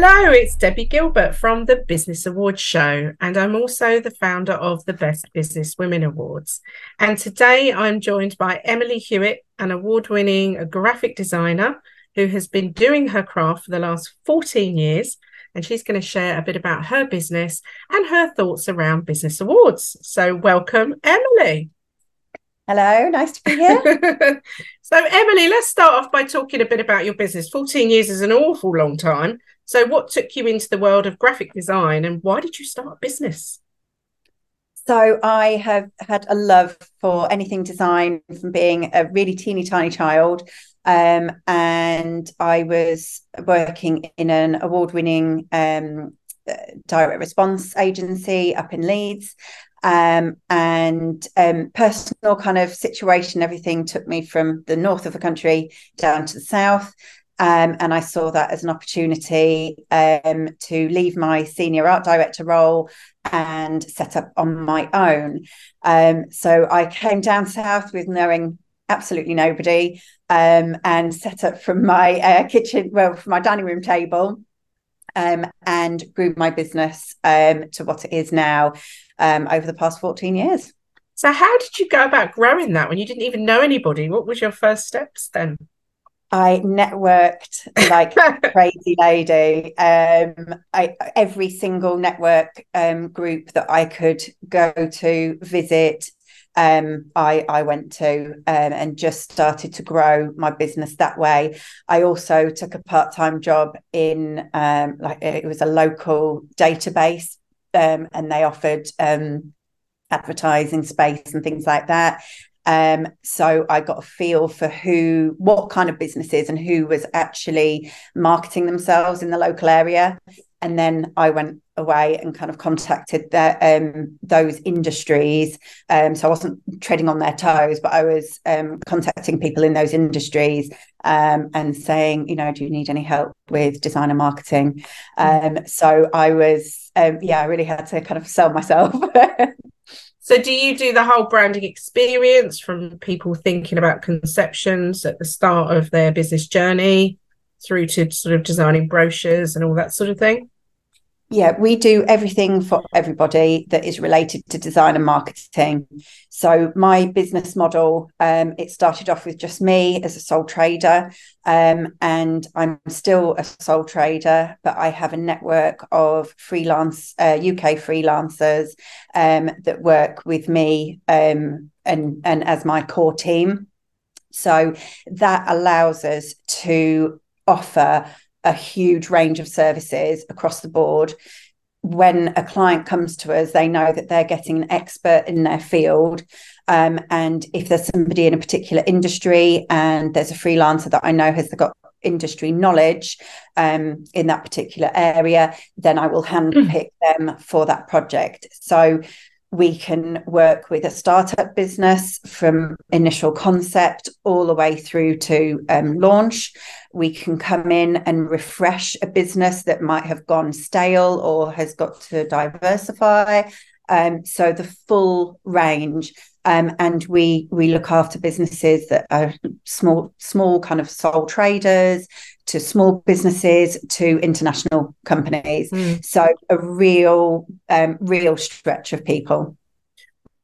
Hello, it's Debbie Gilbert from the Business Awards Show, and I'm also the founder of the Best Business Women Awards. And today I'm joined by Emily Hewett, an award winning graphic designer who has been doing her craft for the last 14 years. And she's going to share a bit about her business and her thoughts around business awards. So, welcome, Emily. Hello, nice to be here. so, Emily, let's start off by talking a bit about your business. 14 years is an awful long time. So, what took you into the world of graphic design and why did you start a business? So, I have had a love for anything design from being a really teeny tiny child. Um, and I was working in an award winning um, direct response agency up in Leeds um, and um, personal kind of situation, everything took me from the north of the country down to the south. Um, and I saw that as an opportunity um, to leave my senior art director role and set up on my own. Um, so I came down south with knowing absolutely nobody um, and set up from my uh, kitchen, well, from my dining room table. Um, and grew my business um, to what it is now over the past 14 years. So, how did you go about growing that when you didn't even know anybody? What was your first steps then? I networked like a crazy lady. Um, I, every single network um, group that I could go to visit, um, I, I went to um, and just started to grow my business that way. I also took a part time job in um, like it was a local database um, and they offered um, advertising space and things like that. Um, so I got a feel for who, what kind of businesses and who was actually marketing themselves in the local area. And then I went away and kind of contacted um, those industries. Um, so I wasn't treading on their toes, but I was um, contacting people in those industries um, and saying, you know, do you need any help with designer marketing? Um, so I was, um, yeah, I really had to kind of sell myself. so do you do the whole branding experience from people thinking about conceptions at the start of their business journey through to sort of designing brochures and all that sort of thing? Yeah, we do everything for everybody that is related to design and marketing. So my business model, um, it started off with just me as a sole trader, um, and I'm still a sole trader, but I have a network of freelance uh, UK freelancers um, that work with me um, and and as my core team. So that allows us to offer a huge range of services across the board. When a client comes to us, they know that they're getting an expert in their field. Um, and if there's somebody in a particular industry and there's a freelancer that I know has got industry knowledge um, in that particular area, then I will handpick mm. them for that project. So we can work with a startup business from initial concept all the way through to um, launch. We can come in and refresh a business that might have gone stale or has got to diversify. Um, so the full range. Um, and we we look after businesses that are small small kind of sole traders to small businesses to international companies. Mm. So a real, um, real stretch of people.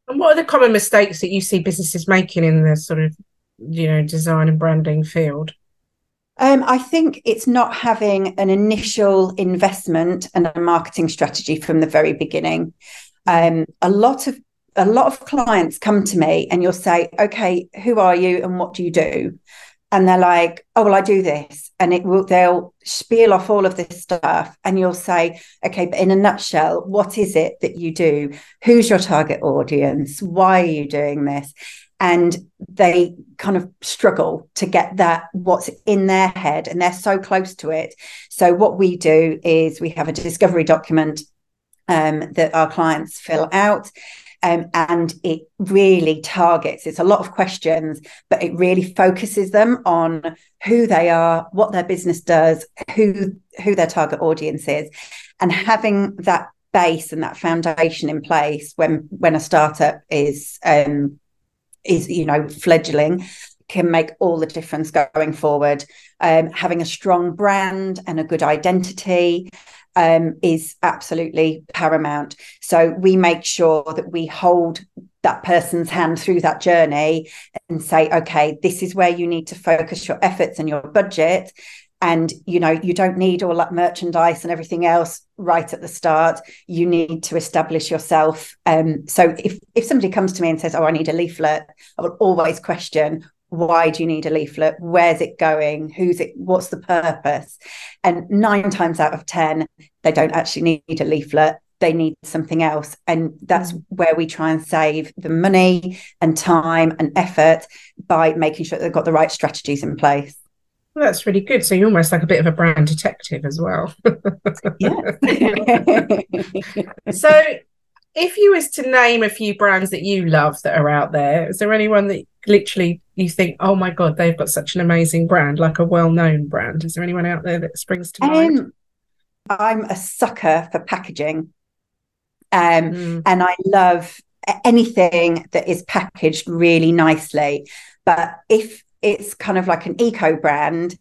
And what are the common mistakes that you see businesses making in the sort of, you know, design and branding field? Um, I think it's not having an initial investment and a marketing strategy from the very beginning. Um, a lot of a lot of clients come to me and you'll say, "Okay, who are you and what do you do?" and they're like, "Oh, well, I do this," and it will they'll spiel off all of this stuff, and you'll say, "Okay, but in a nutshell, what is it that you do? Who's your target audience? Why are you doing this?" and they kind of struggle to get that what's in their head and they're so close to it so what we do is we have a discovery document um, that our clients fill out um, and it really targets it's a lot of questions but it really focuses them on who they are what their business does who who their target audience is and having that base and that foundation in place when when a startup is um, is you know fledgling can make all the difference going forward. Um, having a strong brand and a good identity um, is absolutely paramount. So we make sure that we hold that person's hand through that journey and say, okay, this is where you need to focus your efforts and your budget. And you know you don't need all that merchandise and everything else right at the start. You need to establish yourself. Um, so if if somebody comes to me and says oh i need a leaflet i will always question why do you need a leaflet where's it going who's it what's the purpose and nine times out of ten they don't actually need a leaflet they need something else and that's mm. where we try and save the money and time and effort by making sure they've got the right strategies in place well, that's really good. So you're almost like a bit of a brand detective as well. yeah. so if you was to name a few brands that you love that are out there, is there anyone that literally you think, oh my God, they've got such an amazing brand, like a well-known brand? Is there anyone out there that springs to mind? Um, I'm a sucker for packaging. Um, mm. and I love anything that is packaged really nicely. But if it's kind of like an eco brand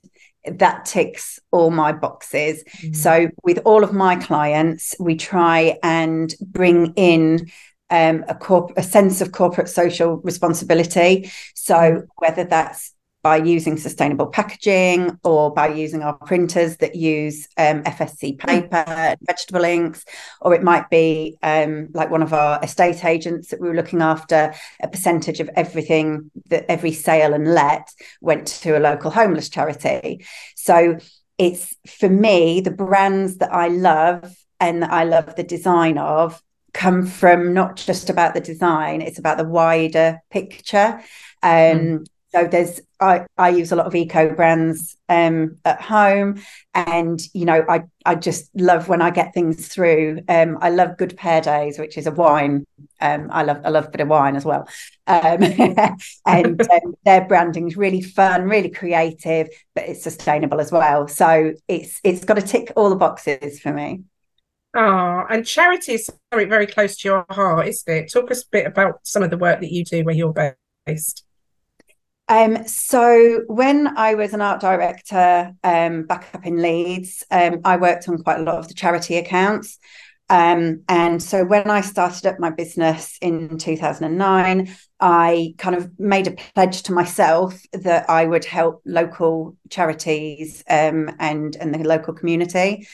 that ticks all my boxes. Mm. So, with all of my clients, we try and bring in um, a, corp- a sense of corporate social responsibility. So, whether that's by using sustainable packaging or by using our printers that use um, FSC hmm. paper, mm. vegetable inks, or it might be um, like one of our estate agents that we were looking after a percentage of everything that every sale and let went to a local homeless charity. So it's for me, the brands that I love and that I love the design of come from not just about the design, it's about the wider picture. Um, mm. So there's I, I use a lot of eco brands um, at home, and you know I I just love when I get things through. Um, I love Good Pair Days, which is a wine. Um, I love I love a bit of wine as well, um, and um, their branding is really fun, really creative, but it's sustainable as well. So it's it's got to tick all the boxes for me. Oh, and charity is something very close to your heart, isn't it? Talk us a bit about some of the work that you do where you're based. Um, so when I was an art director um, back up in Leeds, um, I worked on quite a lot of the charity accounts. Um, and so when I started up my business in 2009, I kind of made a pledge to myself that I would help local charities um, and and the local community.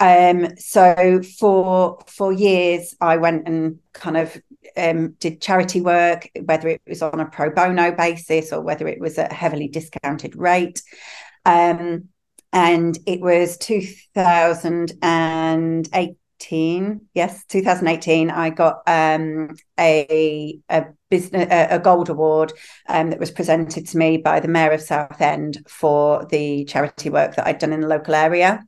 Um, so for for years, I went and kind of um, did charity work, whether it was on a pro bono basis or whether it was at a heavily discounted rate. Um, and it was 2018. Yes, 2018. I got um, a a business a, gold award um, that was presented to me by the mayor of Southend for the charity work that I'd done in the local area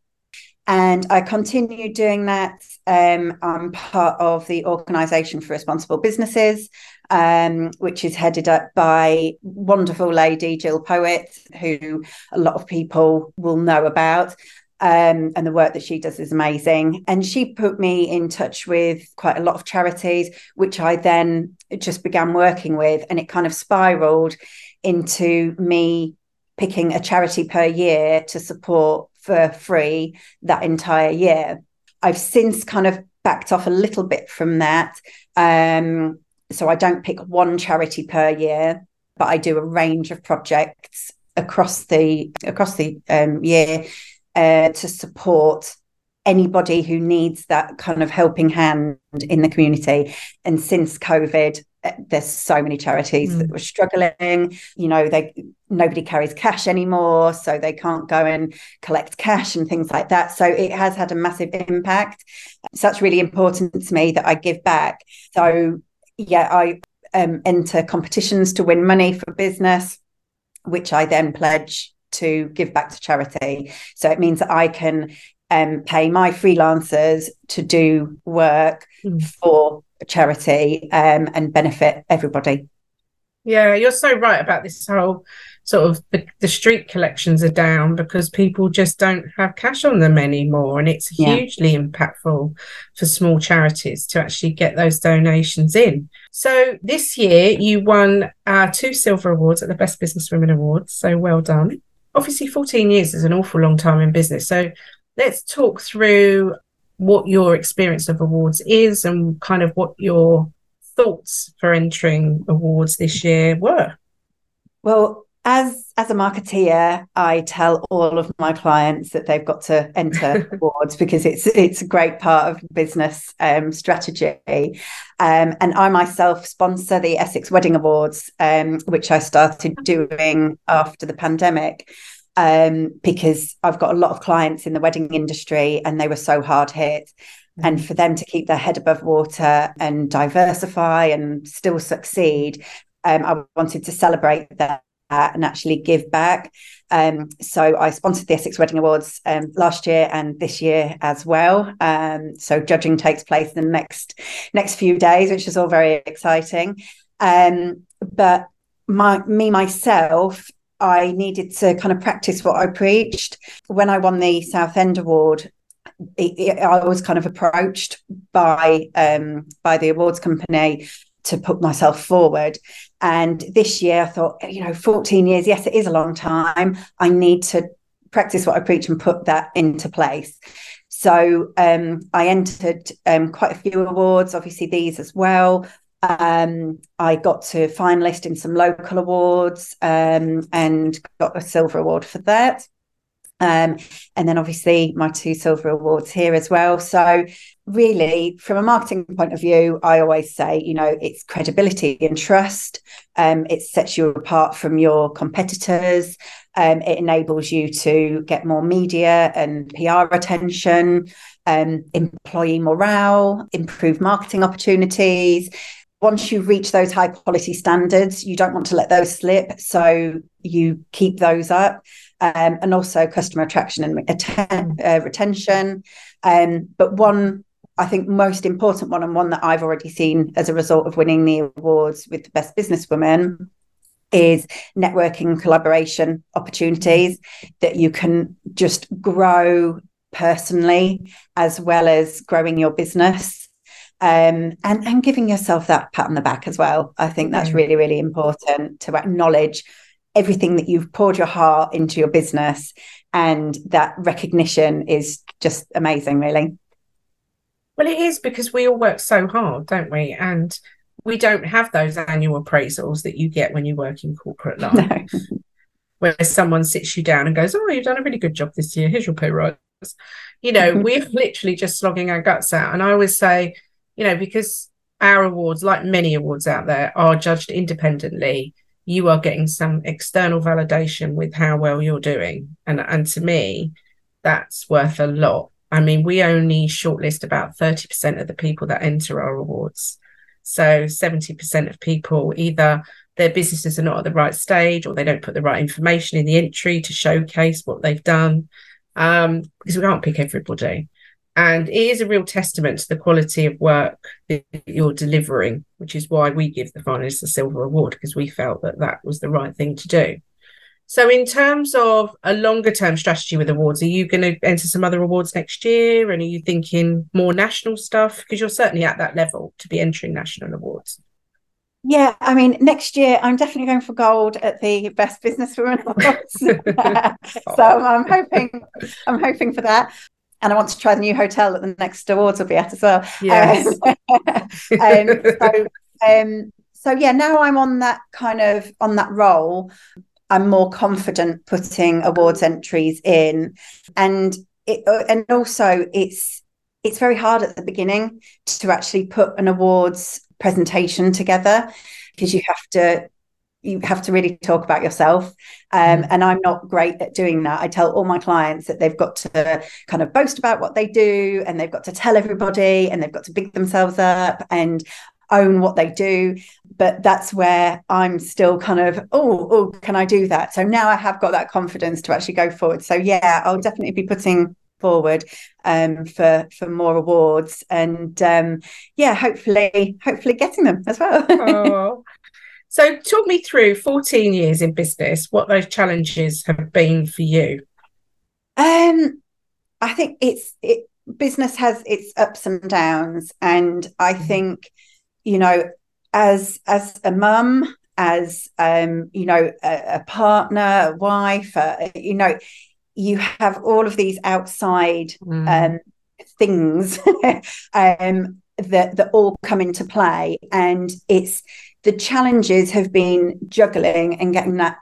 and I continued doing that. Um, I'm part of the Organisation for Responsible Businesses, um, which is headed up by wonderful lady Jill Poet, who a lot of people will know about. Um, and the work that she does is amazing. And she put me in touch with quite a lot of charities, which I then just began working with. And it kind of spiraled into me picking a charity per year to support for free that entire year. I've since kind of backed off a little bit from that. Um, so I don't pick one charity per year, but I do a range of projects across the across the um, year uh, to support anybody who needs that kind of helping hand in the community. And since COVID, there's so many charities mm. that were struggling you know they nobody carries cash anymore so they can't go and collect cash and things like that so it has had a massive impact so that's really important to me that i give back so yeah i um, enter competitions to win money for business, which I then pledge to give back to charity. So it means that I can um, pay my freelancers to do work mm. for charity um, and benefit everybody. Yeah, you're so right about this whole sort of the, the, street collections are down because people just don't have cash on them anymore. And it's yeah. hugely impactful for small charities to actually get those donations in. So this year you won uh, two silver awards at the Best Business Women Awards. So well done. Obviously, 14 years is an awful long time in business. So let's talk through what your experience of awards is and kind of what your thoughts for entering awards this year were. Well, as as a marketeer, I tell all of my clients that they've got to enter awards because it's it's a great part of business um, strategy. Um, and I myself sponsor the Essex Wedding Awards, um, which I started doing after the pandemic. Um, because I've got a lot of clients in the wedding industry and they were so hard hit. And mm. for them to keep their head above water and diversify and still succeed, um, I wanted to celebrate that and actually give back. Um, so I sponsored the Essex Wedding Awards um, last year and this year as well. Um, so judging takes place in the next next few days, which is all very exciting. Um, but my me myself, I needed to kind of practice what I preached when I won the Southend Award. It, it, I was kind of approached by um, by the awards company to put myself forward. And this year I thought, you know, 14 years, yes, it is a long time. I need to practice what I preach and put that into place. So um, I entered um, quite a few awards, obviously these as well. Um, I got to finalist in some local awards um, and got a silver award for that. Um, and then obviously my two silver awards here as well. So really, from a marketing point of view, I always say, you know, it's credibility and trust. Um, it sets you apart from your competitors. Um, it enables you to get more media and PR attention, um, employee morale, improve marketing opportunities once you reach those high quality standards, you don't want to let those slip. So you keep those up um, and also customer attraction and atten- uh, retention. Um, but one, I think, most important one, and one that I've already seen as a result of winning the awards with the best businesswoman, is networking collaboration opportunities that you can just grow personally as well as growing your business um, and and giving yourself that pat on the back as well. I think that's really really important to acknowledge everything that you've poured your heart into your business and that recognition is just amazing really. Well it is because we all work so hard don't we? And we don't have those annual appraisals that you get when you work in corporate life. No. where someone sits you down and goes oh you've done a really good job this year. Here's your pay rise. You know we're literally just slogging our guts out. And i always say you know because our awards like many awards out there are judged independently you are getting some external validation with how well you're doing. And and to me, that's worth a lot. I mean, we only shortlist about 30% of the people that enter our awards. So 70% of people either their businesses are not at the right stage or they don't put the right information in the entry to showcase what they've done. Um, because we can't pick everybody. And it is a real testament to the quality of work that you're delivering, which is why we give the finalists a silver award because we felt that that was the right thing to do. So, in terms of a longer term strategy with awards, are you going to enter some other awards next year? And are you thinking more national stuff? Because you're certainly at that level to be entering national awards. Yeah, I mean, next year I'm definitely going for gold at the Best Businesswoman Awards. so I'm hoping, I'm hoping for that and I want to try the new hotel that the next awards will be at as well. Yes. um, so, um, so yeah, now I'm on that kind of on that role. I'm more confident putting awards entries in, and it, uh, and also it's it's very hard at the beginning to actually put an awards presentation together because you have to you have to really talk about yourself. Um, mm. and I'm not great at doing that. I tell all my clients that they've got to kind of boast about what they do and they've got to tell everybody and they've got to big themselves up. And own what they do but that's where i'm still kind of oh oh can i do that so now i have got that confidence to actually go forward so yeah i'll definitely be putting forward um, for for more awards and um, yeah hopefully hopefully getting them as well oh. So talk me through 14 years in business what those challenges have been for you um i think it's it business has its ups and downs and i mm-hmm. think you know as as a mum as um you know a, a partner a wife uh, you know you have all of these outside mm. um things um that that all come into play and it's the challenges have been juggling and getting that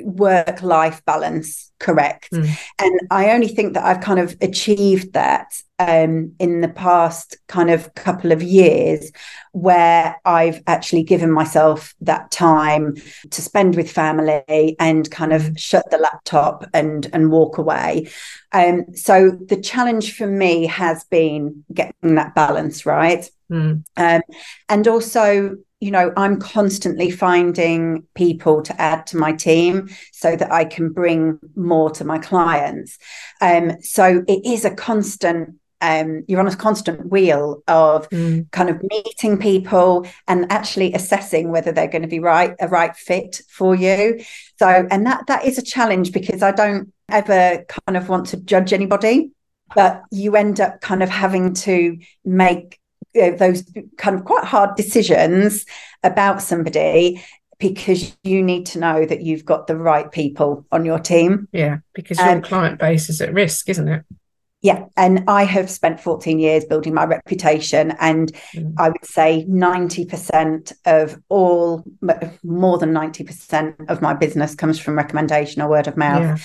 work life balance correct mm. and i only think that i've kind of achieved that um, in the past kind of couple of years where i've actually given myself that time to spend with family and kind of mm. shut the laptop and and walk away um, so the challenge for me has been getting that balance right mm. um, and also you know, I'm constantly finding people to add to my team so that I can bring more to my clients. Um, so it is a constant um, you're on a constant wheel of mm. kind of meeting people and actually assessing whether they're going to be right a right fit for you so and that that is a challenge because i don't ever kind of want to judge anybody but you end up kind of having to make you know, those kind of quite hard decisions about somebody because you need to know that you've got the right people on your team. Yeah, because your um, client base is at risk, isn't it? Yeah, and I have spent 14 years building my reputation, and mm. I would say 90% of all, more than 90% of my business comes from recommendation or word of mouth. Yeah.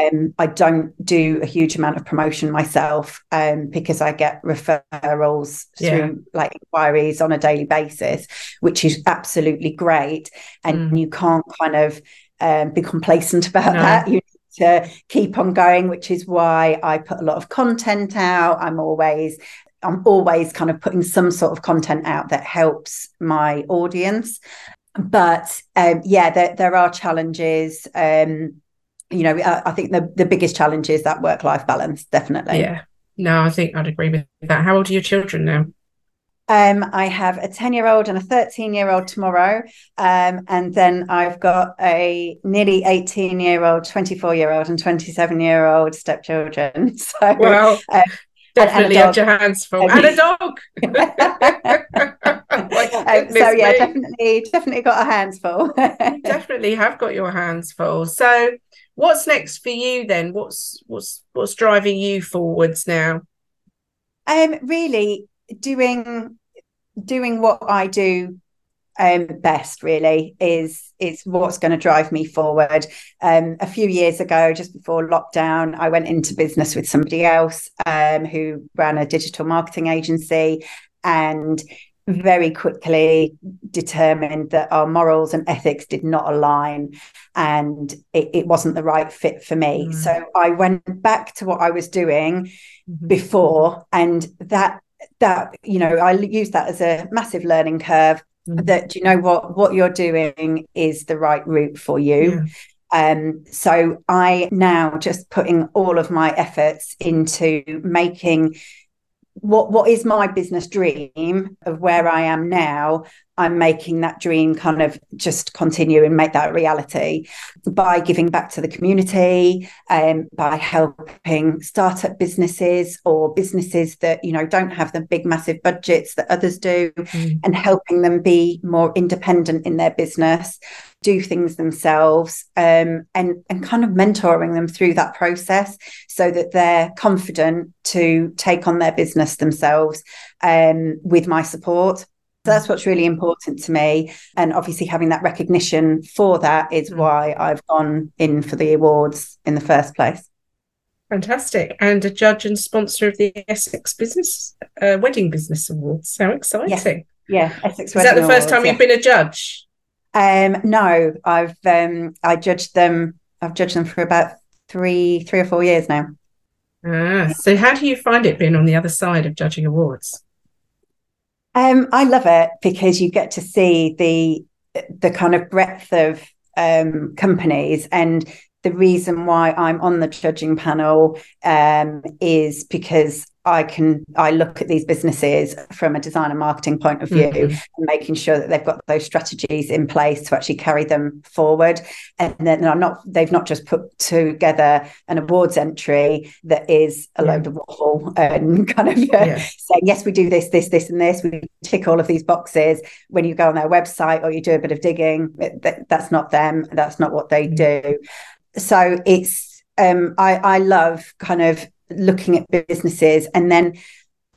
Um, I don't do a huge amount of promotion myself um, because I get referrals yeah. through like inquiries on a daily basis, which is absolutely great. And mm. you can't kind of um, be complacent about no. that. You need to keep on going, which is why I put a lot of content out. I'm always I'm always kind of putting some sort of content out that helps my audience. But um, yeah, there, there are challenges. Um, you know, I, I think the, the biggest challenge is that work life balance, definitely. Yeah. No, I think I'd agree with that. How old are your children now? Um, I have a 10 year old and a 13 year old tomorrow. Um, and then I've got a nearly 18 year old, 24 year old, and 27 year old stepchildren. So, well, uh, definitely had your hands full. and a dog. um, so, yeah, me. definitely, definitely got our hands full. definitely have got your hands full. So, what's next for you then? What's what's what's driving you forwards now? Um really doing doing what i do um best really is is what's going to drive me forward. Um a few years ago just before lockdown i went into business with somebody else um who ran a digital marketing agency and very quickly determined that our morals and ethics did not align and it, it wasn't the right fit for me. Mm. So I went back to what I was doing mm-hmm. before and that that you know I used that as a massive learning curve mm. that you know what what you're doing is the right route for you. Yeah. Um, so I now just putting all of my efforts into making what what is my business dream of where I am now I'm making that dream kind of just continue and make that reality by giving back to the community um, by helping startup businesses or businesses that you know don't have the big massive budgets that others do mm. and helping them be more independent in their business do things themselves um, and and kind of mentoring them through that process so that they're confident to take on their business themselves um, with my support that's what's really important to me and obviously having that recognition for that is mm. why i've gone in for the awards in the first place fantastic and a judge and sponsor of the essex business uh, wedding business awards how exciting yeah, yeah essex is that the first awards, time yeah. you've been a judge um, no, I've um, I judged them. I've judged them for about three, three or four years now. Ah, so how do you find it being on the other side of judging awards? Um, I love it because you get to see the the kind of breadth of um, companies. And the reason why I'm on the judging panel um, is because I can I look at these businesses from a design and marketing point of view mm-hmm. and making sure that they've got those strategies in place to actually carry them forward. And then I'm not they've not just put together an awards entry that is a yeah. load of waffle and kind of uh, yeah. saying, yes, we do this, this, this, and this. We tick all of these boxes. When you go on their website or you do a bit of digging, that, that's not them. That's not what they mm-hmm. do. So it's um, I, I love kind of looking at businesses and then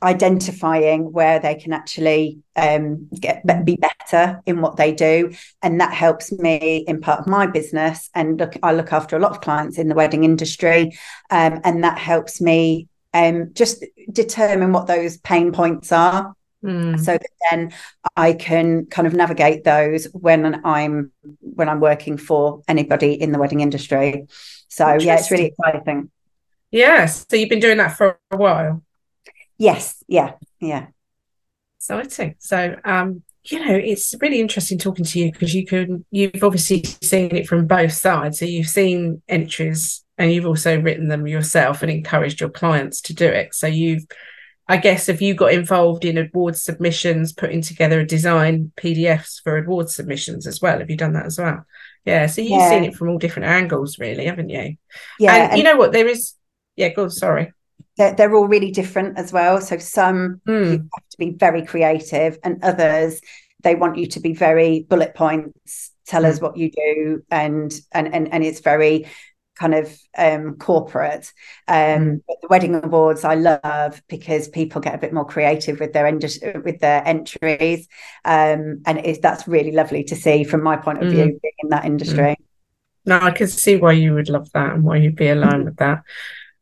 identifying where they can actually um, get be better in what they do. And that helps me in part of my business and look I look after a lot of clients in the wedding industry. Um, and that helps me um, just determine what those pain points are. Mm. so that then I can kind of navigate those when I'm when I'm working for anybody in the wedding industry. So yeah it's really exciting Yes. So you've been doing that for a while. Yes. Yeah. Yeah. So I Exciting. So, um, you know, it's really interesting talking to you because you can, you've obviously seen it from both sides. So you've seen entries and you've also written them yourself and encouraged your clients to do it. So you've, I guess, have you got involved in award submissions, putting together a design PDFs for award submissions as well? Have you done that as well? Yeah. So you've yeah. seen it from all different angles, really, haven't you? Yeah. And, and you know what? There is yeah, go. Sorry. They're, they're all really different as well. So some mm. you have to be very creative, and others they want you to be very bullet points. Tell mm. us what you do, and and and and it's very kind of um, corporate. Um, mm. But the wedding awards I love because people get a bit more creative with their end- with their entries, um, and it, that's really lovely to see from my point of view mm. being in that industry. Mm. No, I can see why you would love that and why you'd be aligned with that.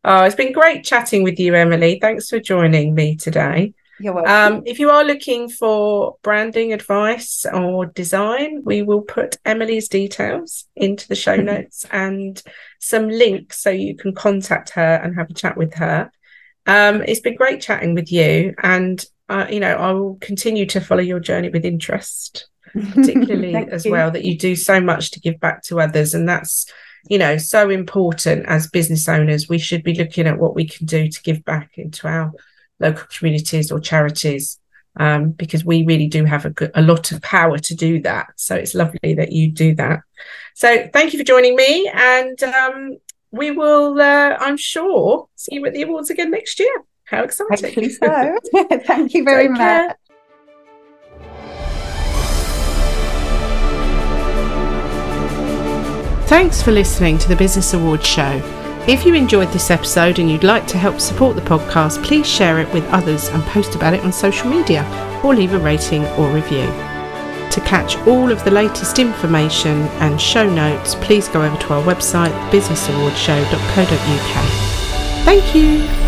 Oh, it's been great chatting with you, Emily. Thanks for joining me today. You're welcome. Um, if you are looking for branding advice or design, we will put Emily's details into the show notes and some links so you can contact her and have a chat with her. Um, it's been great chatting with you, and uh, you know I will continue to follow your journey with interest, particularly as you. well that you do so much to give back to others, and that's you know so important as business owners we should be looking at what we can do to give back into our local communities or charities um, because we really do have a, good, a lot of power to do that. So it's lovely that you do that. So thank you for joining me and um, we will uh, i'm sure see you at the awards again next year. How exciting. Hopefully so. Thank you very Take much. care. Thanks for listening to the Business Awards Show. If you enjoyed this episode and you'd like to help support the podcast, please share it with others and post about it on social media or leave a rating or review. To catch all of the latest information and show notes, please go over to our website, businessawardshow.co.uk. Thank you.